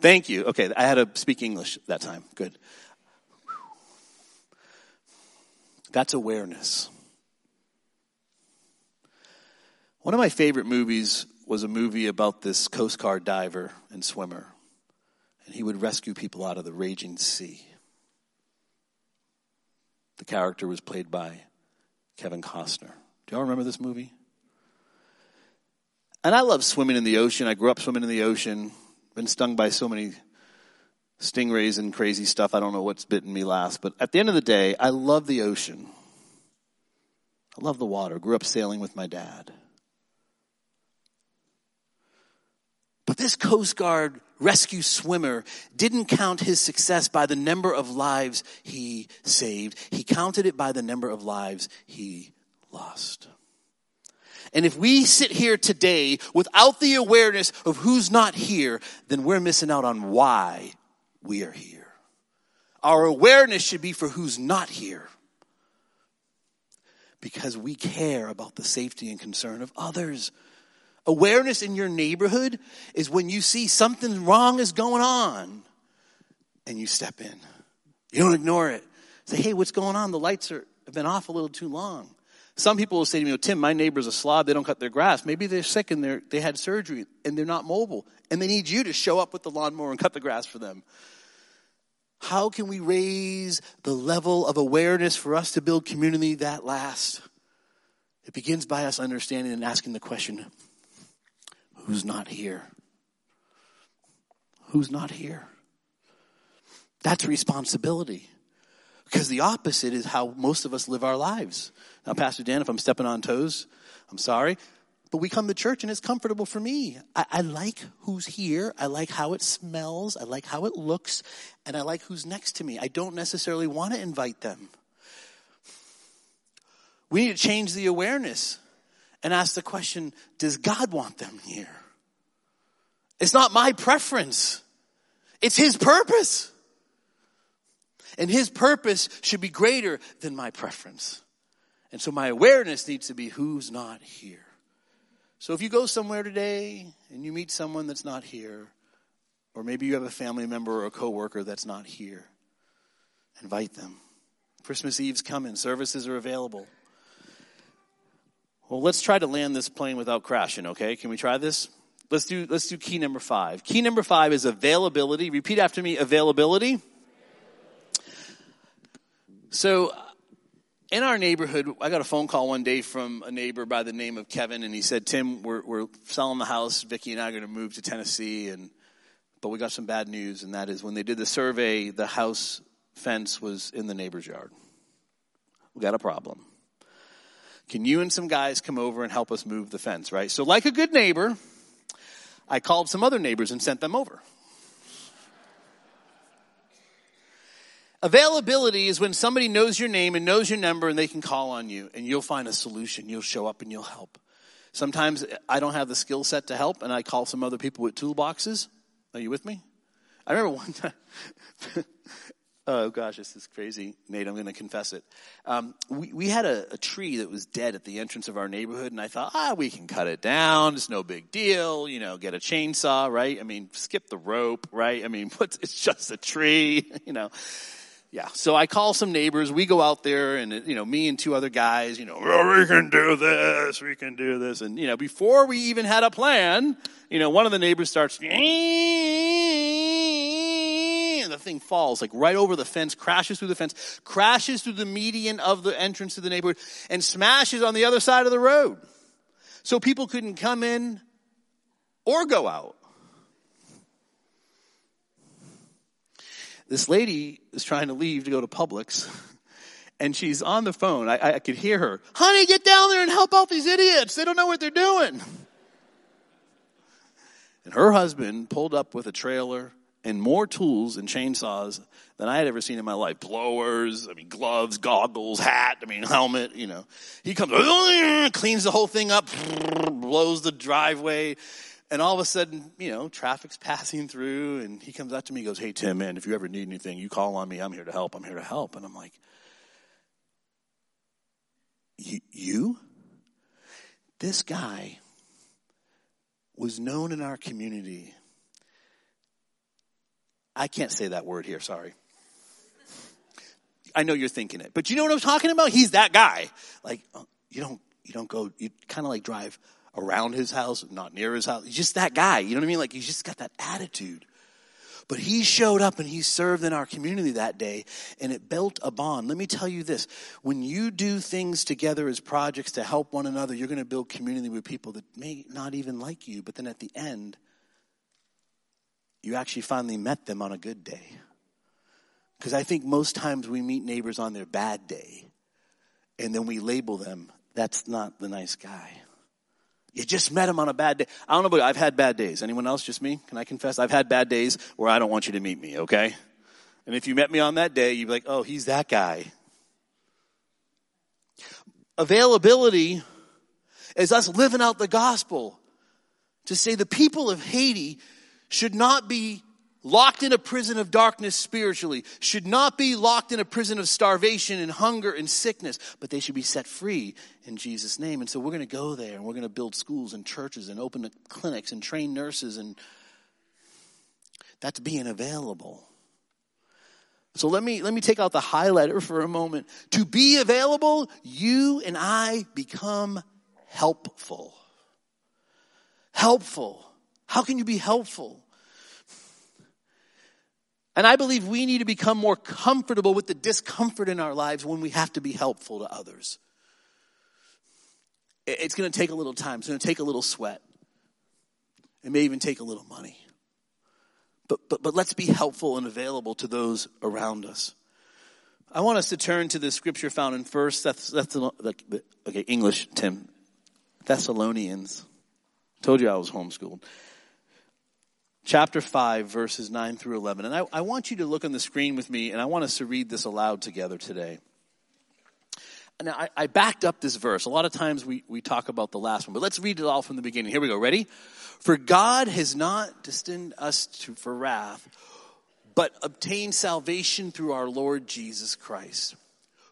Thank you. Okay, I had to speak English that time. Good. That's awareness. One of my favorite movies was a movie about this Coast Guard diver and swimmer, and he would rescue people out of the raging sea. The character was played by Kevin Costner. Do y'all remember this movie? And I love swimming in the ocean. I grew up swimming in the ocean. Been stung by so many stingrays and crazy stuff. I don't know what's bitten me last. But at the end of the day, I love the ocean. I love the water. Grew up sailing with my dad. But this Coast Guard rescue swimmer didn't count his success by the number of lives he saved. He counted it by the number of lives he lost. And if we sit here today without the awareness of who's not here, then we're missing out on why we are here. Our awareness should be for who's not here. Because we care about the safety and concern of others. Awareness in your neighborhood is when you see something wrong is going on and you step in. You don't ignore it. Say, hey, what's going on? The lights are, have been off a little too long. Some people will say to me, oh, Tim, my neighbor's a slob. They don't cut their grass. Maybe they're sick and they're, they had surgery and they're not mobile. And they need you to show up with the lawnmower and cut the grass for them. How can we raise the level of awareness for us to build community that lasts? It begins by us understanding and asking the question who's not here? Who's not here? That's responsibility. Because the opposite is how most of us live our lives. Now, Pastor Dan, if I'm stepping on toes, I'm sorry. But we come to church and it's comfortable for me. I, I like who's here. I like how it smells. I like how it looks. And I like who's next to me. I don't necessarily want to invite them. We need to change the awareness and ask the question Does God want them here? It's not my preference, it's His purpose. And His purpose should be greater than my preference. And so my awareness needs to be who's not here. So if you go somewhere today and you meet someone that's not here, or maybe you have a family member or a coworker that's not here, invite them. Christmas Eve's coming, services are available. Well, let's try to land this plane without crashing, okay? Can we try this? Let's do let's do key number 5. Key number 5 is availability. Repeat after me, availability. So in our neighborhood, I got a phone call one day from a neighbor by the name of Kevin, and he said, "Tim, we're we're selling the house. Vicky and I are going to move to Tennessee, and but we got some bad news, and that is when they did the survey, the house fence was in the neighbor's yard. We got a problem. Can you and some guys come over and help us move the fence? Right. So, like a good neighbor, I called some other neighbors and sent them over. Availability is when somebody knows your name and knows your number and they can call on you and you'll find a solution. You'll show up and you'll help. Sometimes I don't have the skill set to help and I call some other people with toolboxes. Are you with me? I remember one time. oh gosh, this is crazy, Nate. I'm going to confess it. Um, we, we had a, a tree that was dead at the entrance of our neighborhood, and I thought, ah, we can cut it down. It's no big deal. You know, get a chainsaw, right? I mean, skip the rope, right? I mean, it's just a tree, you know yeah. So I call some neighbors. We go out there, and you know, me and two other guys. You know, oh, we can do this. We can do this. And you know, before we even had a plan, you know, one of the neighbors starts, and the thing falls like right over the fence, crashes through the fence, crashes through the median of the entrance to the neighborhood, and smashes on the other side of the road. So people couldn't come in or go out. This lady is trying to leave to go to Publix, and she's on the phone. I, I could hear her, honey, get down there and help out these idiots. They don't know what they're doing. And her husband pulled up with a trailer and more tools and chainsaws than I had ever seen in my life. Blowers, I mean, gloves, goggles, hat, I mean, helmet, you know. He comes, cleans the whole thing up, blows the driveway. And all of a sudden, you know, traffic's passing through, and he comes up to me and goes, Hey, Tim, man, if you ever need anything, you call on me. I'm here to help. I'm here to help. And I'm like, You? This guy was known in our community. I can't say that word here, sorry. I know you're thinking it, but you know what I'm talking about? He's that guy. Like, uh, you don't, you don't go, you kind of like drive around his house, not near his house. He's just that guy. You know what I mean? Like he's just got that attitude. But he showed up and he served in our community that day and it built a bond. Let me tell you this. When you do things together as projects to help one another, you're going to build community with people that may not even like you. But then at the end, you actually finally met them on a good day. Because I think most times we meet neighbors on their bad day and then we label them, that's not the nice guy. You just met him on a bad day. I don't know, but I've had bad days. Anyone else? Just me? Can I confess? I've had bad days where I don't want you to meet me, okay? And if you met me on that day, you'd be like, oh, he's that guy. Availability is us living out the gospel to say the people of Haiti should not be locked in a prison of darkness spiritually, should not be locked in a prison of starvation and hunger and sickness, but they should be set free in Jesus' name. And so we're going to go there and we're going to build schools and churches and open clinics and train nurses and that's being available. So let me, let me take out the highlighter for a moment. To be available, you and I become helpful. Helpful. How can you be helpful? And I believe we need to become more comfortable with the discomfort in our lives when we have to be helpful to others. It's going to take a little time. It's going to take a little sweat. It may even take a little money. But, but, but let's be helpful and available to those around us. I want us to turn to the scripture found in First Thess- Thess- okay, English, Tim. Thessalonians. Told you I was homeschooled. Chapter 5, verses 9 through 11. And I, I want you to look on the screen with me, and I want us to read this aloud together today. Now, I, I backed up this verse. A lot of times we, we talk about the last one, but let's read it all from the beginning. Here we go. Ready? For God has not destined us to, for wrath, but obtained salvation through our Lord Jesus Christ,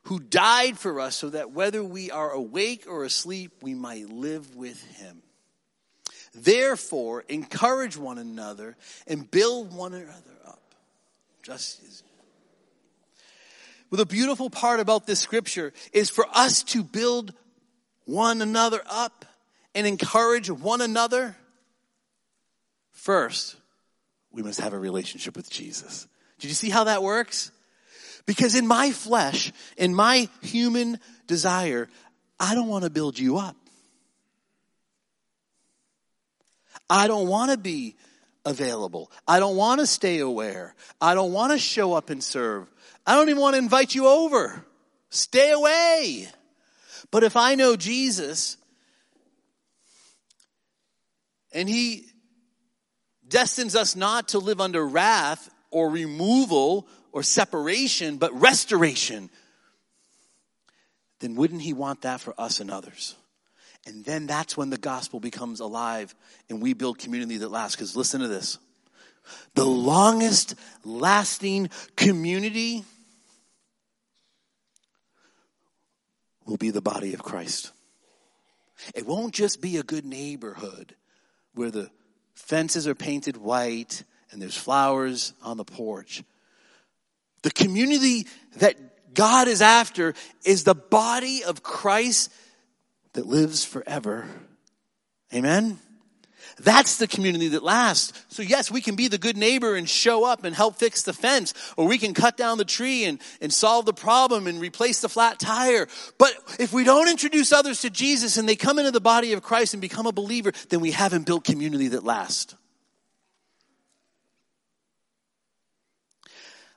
who died for us so that whether we are awake or asleep, we might live with him. Therefore, encourage one another and build one another up. Just as well, the beautiful part about this scripture is for us to build one another up and encourage one another. First, we must have a relationship with Jesus. Did you see how that works? Because in my flesh, in my human desire, I don't want to build you up. I don't want to be available. I don't want to stay aware. I don't want to show up and serve. I don't even want to invite you over. Stay away. But if I know Jesus and he destines us not to live under wrath or removal or separation, but restoration, then wouldn't he want that for us and others? And then that's when the gospel becomes alive and we build community that lasts. Because listen to this the longest lasting community will be the body of Christ. It won't just be a good neighborhood where the fences are painted white and there's flowers on the porch. The community that God is after is the body of Christ that lives forever. Amen? That's the community that lasts. So yes, we can be the good neighbor and show up and help fix the fence, or we can cut down the tree and, and solve the problem and replace the flat tire. But if we don't introduce others to Jesus and they come into the body of Christ and become a believer, then we haven't built community that lasts.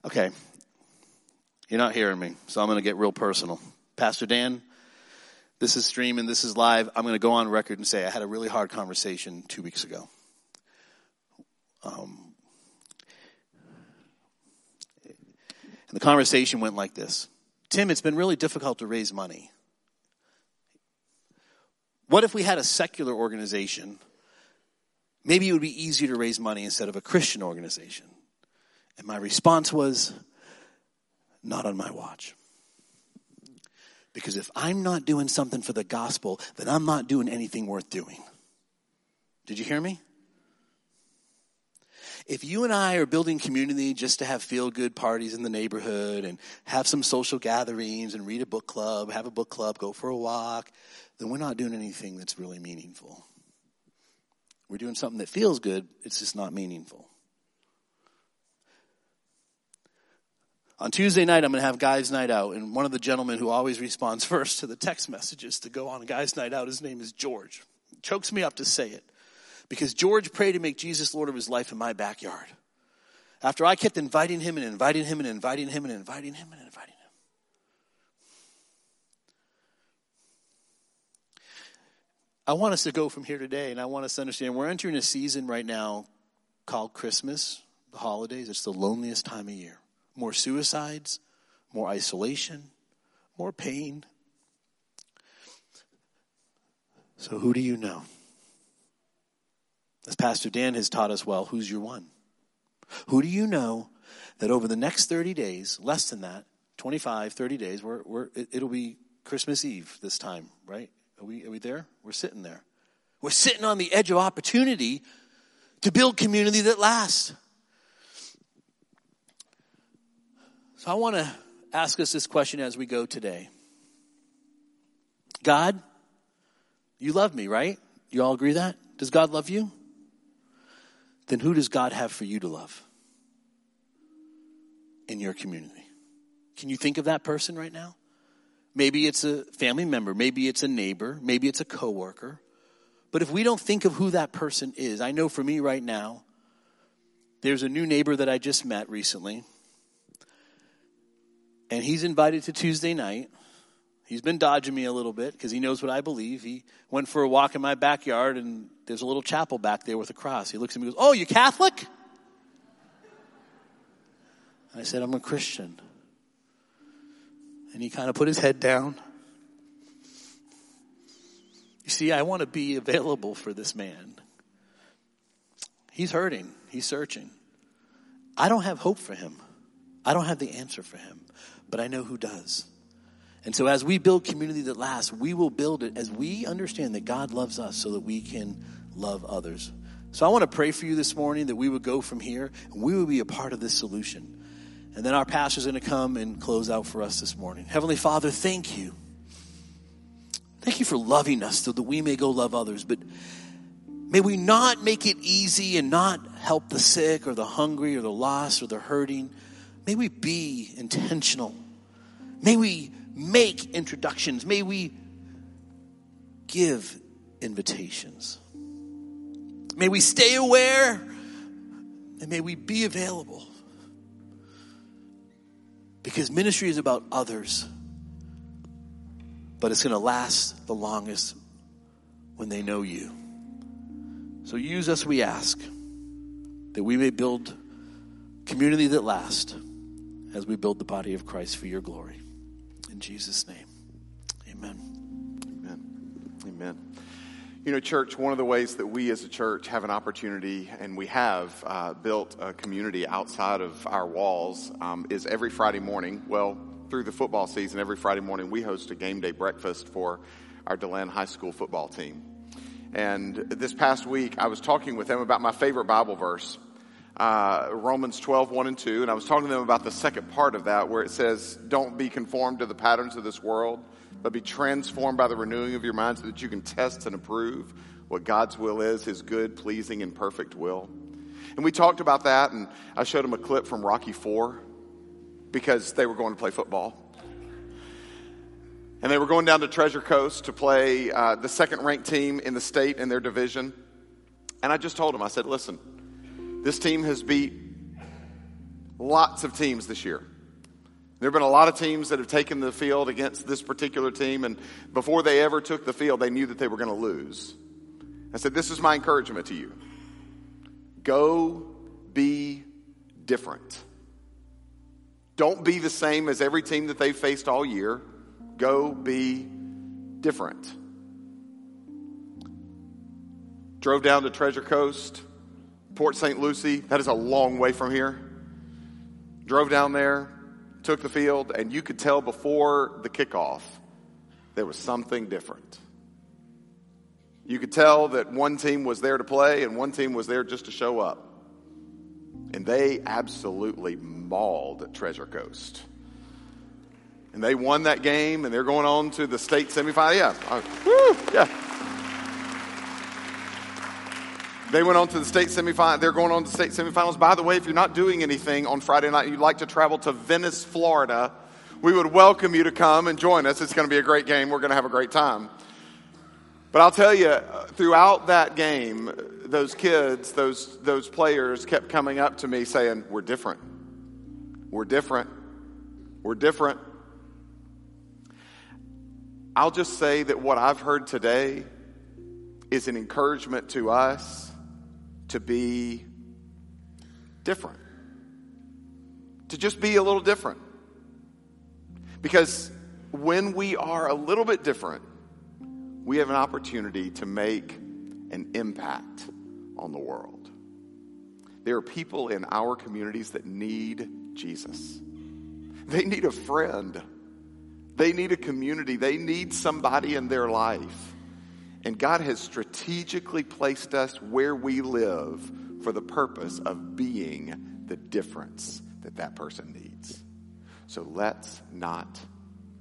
Okay. You're not hearing me, so I'm going to get real personal. Pastor Dan, this is streaming, this is live. I'm going to go on record and say I had a really hard conversation two weeks ago. Um, and the conversation went like this Tim, it's been really difficult to raise money. What if we had a secular organization? Maybe it would be easier to raise money instead of a Christian organization. And my response was, not on my watch. Because if I'm not doing something for the gospel, then I'm not doing anything worth doing. Did you hear me? If you and I are building community just to have feel good parties in the neighborhood and have some social gatherings and read a book club, have a book club, go for a walk, then we're not doing anything that's really meaningful. We're doing something that feels good, it's just not meaningful. On Tuesday night, I'm going to have guys' night out, and one of the gentlemen who always responds first to the text messages to go on guys' night out, his name is George. It chokes me up to say it because George prayed to make Jesus Lord of his life in my backyard. After I kept inviting him and inviting him and inviting him and inviting him and inviting him. I want us to go from here today, and I want us to understand we're entering a season right now called Christmas, the holidays. It's the loneliest time of year more suicides, more isolation, more pain. So, who do you know? As Pastor Dan has taught us well, who's your one? Who do you know that over the next 30 days, less than that, 25, 30 days, we're, we're, it, it'll be Christmas Eve this time, right? Are we, are we there? We're sitting there. We're sitting on the edge of opportunity to build community that lasts. So I want to ask us this question as we go today. God, you love me, right? You all agree that? Does God love you? Then who does God have for you to love? in your community? Can you think of that person right now? Maybe it's a family member, maybe it's a neighbor, maybe it's a coworker. But if we don't think of who that person is, I know for me right now, there's a new neighbor that I just met recently. And he's invited to Tuesday night. He's been dodging me a little bit because he knows what I believe. He went for a walk in my backyard and there's a little chapel back there with a cross. He looks at me and goes, Oh, you Catholic? And I said, I'm a Christian. And he kind of put his head down. You see, I want to be available for this man. He's hurting, he's searching. I don't have hope for him, I don't have the answer for him, but I know who does. And so, as we build community that lasts, we will build it as we understand that God loves us so that we can love others. So, I want to pray for you this morning that we would go from here and we would be a part of this solution. And then our pastor's going to come and close out for us this morning. Heavenly Father, thank you. Thank you for loving us so that we may go love others. But may we not make it easy and not help the sick or the hungry or the lost or the hurting. May we be intentional. May we make introductions. May we give invitations. May we stay aware and may we be available. Because ministry is about others, but it's going to last the longest when they know you. So use us, we ask, that we may build community that lasts as we build the body of Christ for your glory. In Jesus' name, amen. Amen. Amen. You know, church, one of the ways that we as a church have an opportunity, and we have uh, built a community outside of our walls, um, is every Friday morning. Well, through the football season, every Friday morning we host a game day breakfast for our DeLand High School football team. And this past week, I was talking with them about my favorite Bible verse, uh, Romans 12, 1 and 2. And I was talking to them about the second part of that, where it says, Don't be conformed to the patterns of this world, but be transformed by the renewing of your mind so that you can test and approve what God's will is, his good, pleasing, and perfect will. And we talked about that, and I showed them a clip from Rocky 4 because they were going to play football. And they were going down to Treasure Coast to play uh, the second ranked team in the state in their division. And I just told them, I said, listen, this team has beat lots of teams this year. There have been a lot of teams that have taken the field against this particular team, and before they ever took the field, they knew that they were going to lose. I said, This is my encouragement to you. Go be different. Don't be the same as every team that they've faced all year. Go be different. Drove down to Treasure Coast, Port St. Lucie. That is a long way from here. Drove down there, took the field, and you could tell before the kickoff there was something different. You could tell that one team was there to play and one team was there just to show up. And they absolutely mauled Treasure Coast. And they won that game and they're going on to the state semifinal. Yeah. Woo, yeah. They went on to the state semifinal. They're going on to state semifinals. By the way, if you're not doing anything on Friday night, you'd like to travel to Venice, Florida, we would welcome you to come and join us. It's going to be a great game. We're going to have a great time. But I'll tell you, throughout that game, those kids, those, those players kept coming up to me saying, We're different. We're different. We're different. I'll just say that what I've heard today is an encouragement to us to be different. To just be a little different. Because when we are a little bit different, we have an opportunity to make an impact on the world. There are people in our communities that need Jesus. They need a friend. They need a community. They need somebody in their life. And God has strategically placed us where we live for the purpose of being the difference that that person needs. So let's not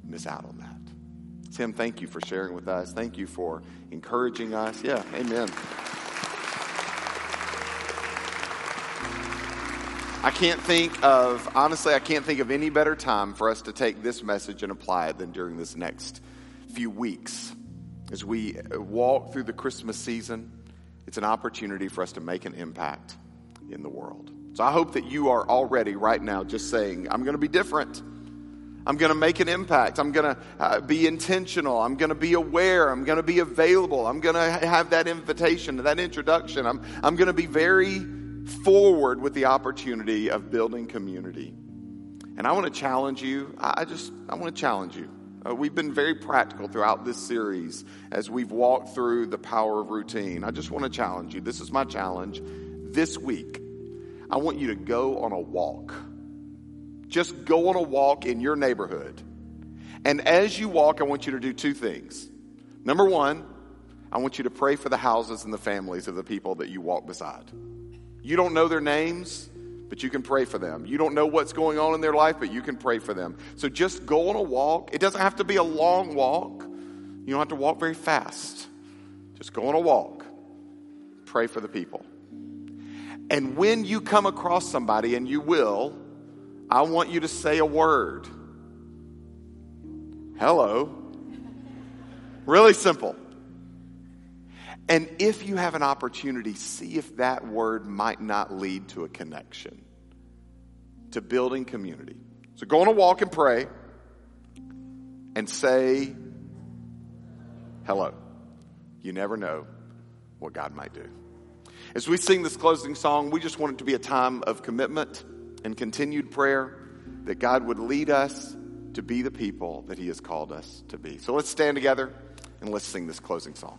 miss out on that. Tim, thank you for sharing with us. Thank you for encouraging us. Yeah, amen. I can't think of, honestly, I can't think of any better time for us to take this message and apply it than during this next few weeks. As we walk through the Christmas season, it's an opportunity for us to make an impact in the world. So I hope that you are already right now just saying, I'm going to be different. I'm going to make an impact. I'm going to uh, be intentional. I'm going to be aware. I'm going to be available. I'm going to have that invitation, that introduction. I'm, I'm going to be very forward with the opportunity of building community. And I want to challenge you. I I just, I want to challenge you. Uh, we've been very practical throughout this series as we've walked through the power of routine. I just want to challenge you. This is my challenge. This week, I want you to go on a walk. Just go on a walk in your neighborhood. And as you walk, I want you to do two things. Number one, I want you to pray for the houses and the families of the people that you walk beside. You don't know their names, but you can pray for them. You don't know what's going on in their life, but you can pray for them. So just go on a walk. It doesn't have to be a long walk. You don't have to walk very fast. Just go on a walk. Pray for the people. And when you come across somebody, and you will, I want you to say a word. Hello. Really simple. And if you have an opportunity, see if that word might not lead to a connection, to building community. So go on a walk and pray and say hello. You never know what God might do. As we sing this closing song, we just want it to be a time of commitment and continued prayer that God would lead us to be the people that He has called us to be. So let's stand together and let's sing this closing song.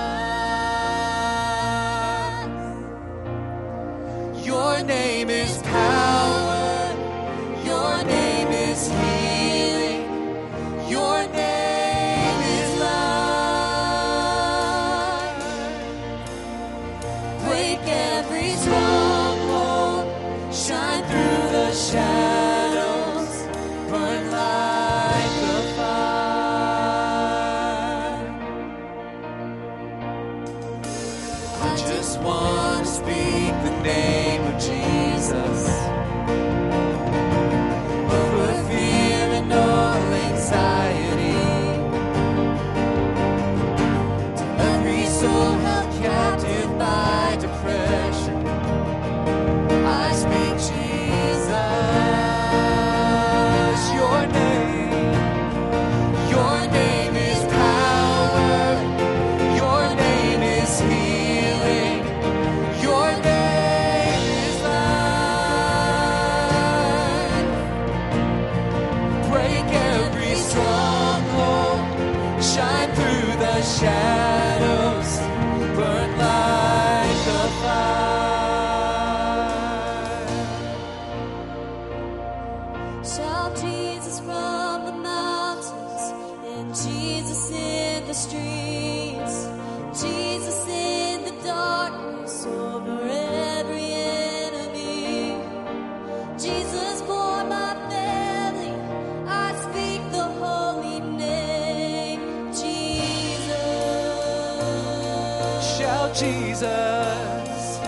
Shout Jesus.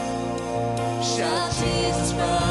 Shout Jesus from